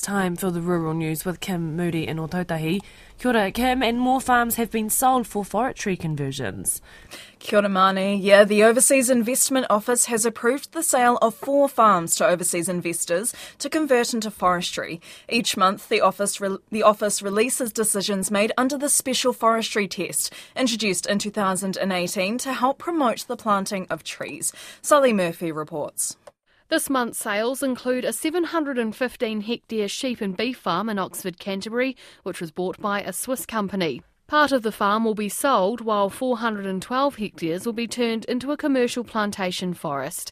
Time for the rural news with Kim Moodie in Ōtautahi. Kia ora, Kim, and more farms have been sold for forestry conversions. Kia ora, Mani. Yeah, the Overseas Investment Office has approved the sale of four farms to overseas investors to convert into forestry. Each month, the office re- the office releases decisions made under the Special Forestry Test, introduced in 2018 to help promote the planting of trees. Sally Murphy reports. This month's sales include a 715 hectare sheep and beef farm in Oxford, Canterbury, which was bought by a Swiss company. Part of the farm will be sold, while 412 hectares will be turned into a commercial plantation forest.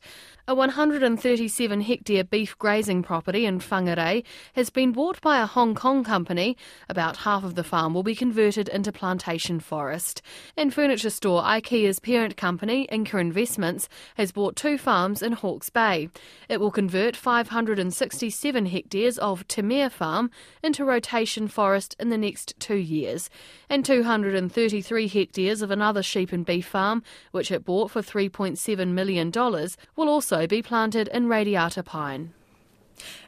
A 137 hectare beef grazing property in Whangarei has been bought by a Hong Kong company. About half of the farm will be converted into plantation forest. And furniture store IKEA's parent company, Ingka Investments, has bought two farms in Hawke's Bay. It will convert 567 hectares of Tamir Farm into rotation forest in the next two years. And 233 hectares of another sheep and beef farm, which it bought for $3.7 million, will also be planted in radiata pine.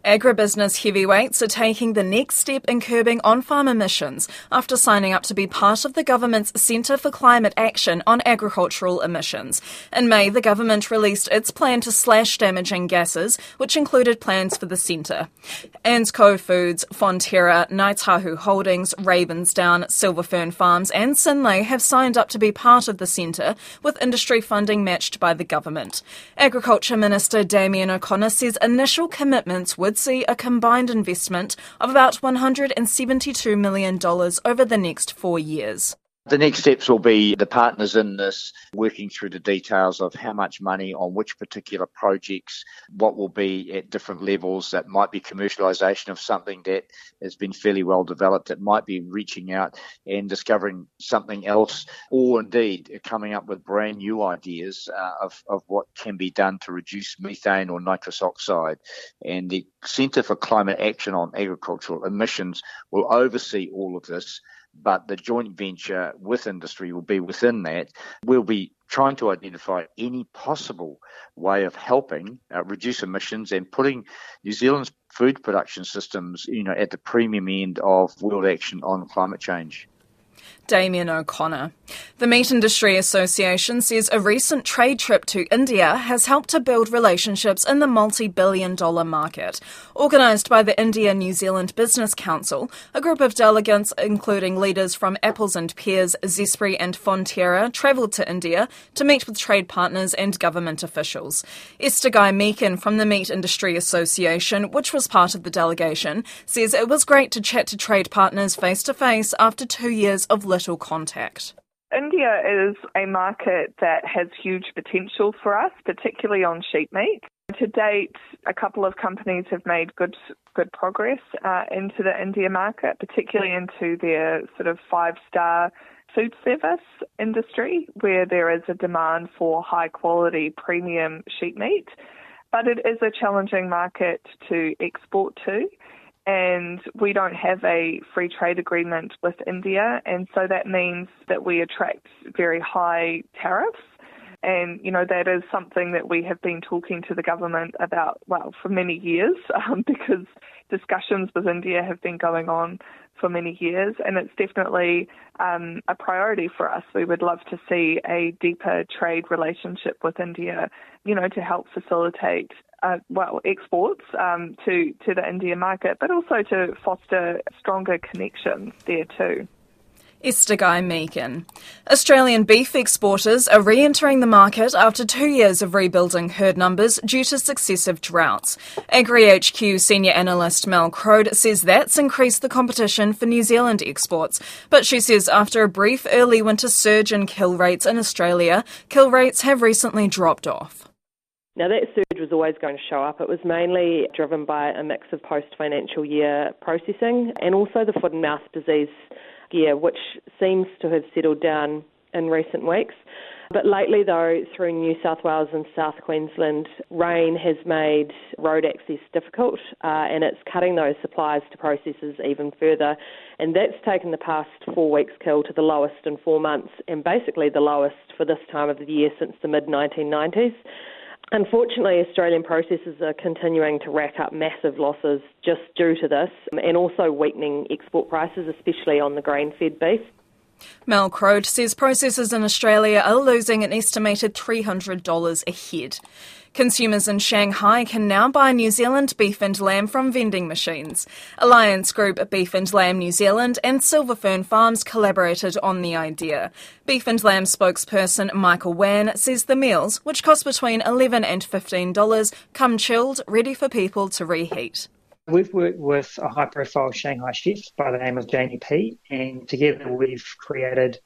Agribusiness heavyweights are taking the next step in curbing on farm emissions after signing up to be part of the government's Centre for Climate Action on Agricultural Emissions. In May, the government released its plan to slash damaging gases, which included plans for the centre. ANZCO Foods, Fonterra, Ngāi Tahu Holdings, Ravensdown, Silverfern Farms, and Synlait have signed up to be part of the centre, with industry funding matched by the government. Agriculture Minister Damien O'Connor says initial commitments would see a combined investment of about $172 million over the next four years. The next steps will be the partners in this working through the details of how much money on which particular projects, what will be at different levels. That might be commercialisation of something that has been fairly well developed. that might be reaching out and discovering something else, or indeed coming up with brand new ideas uh, of, of what can be done to reduce methane or nitrous oxide. And the Centre for Climate Action on Agricultural Emissions will oversee all of this but the joint venture with industry will be within that. We'll be trying to identify any possible way of helping uh, reduce emissions and putting New Zealand's food production systems, you know, at the premium end of world action on climate change. Damien O'Connor. The Meat Industry Association says a recent trade trip to India has helped to build relationships in the multi billion dollar market. Organised by the India New Zealand Business Council, a group of delegates, including leaders from Apples and Pears, Zespri, and Fonterra, travelled to India to meet with trade partners and government officials. Esther Guy Meakin from the Meat Industry Association, which was part of the delegation, says it was great to chat to trade partners face to face after two years of little contact. India is a market that has huge potential for us, particularly on sheep meat. To date, a couple of companies have made good good progress uh, into the India market, particularly into their sort of five star food service industry, where there is a demand for high quality premium sheep meat. But it is a challenging market to export to and we don't have a free trade agreement with India, and so that means that we attract very high tariffs. And, you know, that is something that we have been talking to the government about, well, for many years, um, because discussions with India have been going on for many years, and it's definitely um, a priority for us. We would love to see a deeper trade relationship with India, you know, to help facilitate uh, well, exports um, to, to the Indian market, but also to foster stronger connections there too. Esther Guy Meakin. Australian beef exporters are re entering the market after two years of rebuilding herd numbers due to successive droughts. AgriHQ senior analyst Mel Croad says that's increased the competition for New Zealand exports. But she says after a brief early winter surge in kill rates in Australia, kill rates have recently dropped off. Now, that surge was always going to show up. It was mainly driven by a mix of post financial year processing and also the foot and mouth disease gear, which seems to have settled down in recent weeks. But lately, though, through New South Wales and South Queensland, rain has made road access difficult uh, and it's cutting those supplies to processors even further. And that's taken the past four weeks' kill to the lowest in four months and basically the lowest for this time of the year since the mid 1990s. Unfortunately, Australian processors are continuing to rack up massive losses just due to this um, and also weakening export prices, especially on the grain fed beef. Mel Croad says processors in Australia are losing an estimated $300 a head. Consumers in Shanghai can now buy New Zealand beef and lamb from vending machines. Alliance Group Beef and Lamb New Zealand and Silver Fern Farms collaborated on the idea. Beef and Lamb spokesperson Michael Wan says the meals, which cost between 11 and $15, come chilled, ready for people to reheat. We've worked with a high profile Shanghai chef by the name of Jamie P, and together we've created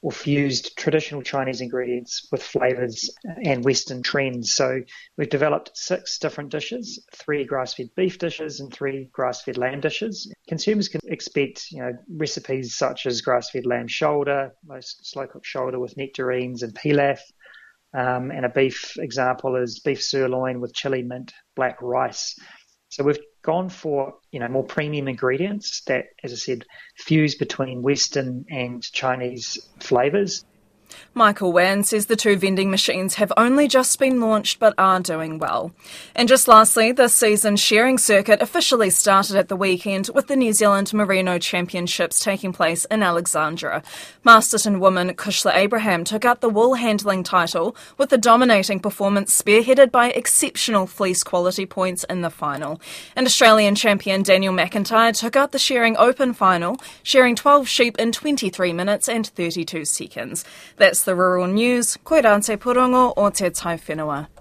or fused traditional Chinese ingredients with flavours and Western trends. So we've developed six different dishes, three grass-fed beef dishes and three grass-fed lamb dishes. Consumers can expect, you know, recipes such as grass-fed lamb shoulder, most slow-cooked shoulder with nectarines and pilaf. Um, and a beef example is beef sirloin with chili mint, black rice. So we've gone for you know more premium ingredients that, as I said, fuse between Western and Chinese flavors. Michael Wan says the two vending machines have only just been launched but are doing well. And just lastly, this season's shearing circuit officially started at the weekend with the New Zealand Merino Championships taking place in Alexandra. Masterton woman Kushla Abraham took out the wool handling title with a dominating performance spearheaded by exceptional fleece quality points in the final. And Australian champion Daniel McIntyre took out the shearing open final, shearing 12 sheep in 23 minutes and 32 seconds. That's the rural news. Koe rante purongo o te tai whenua.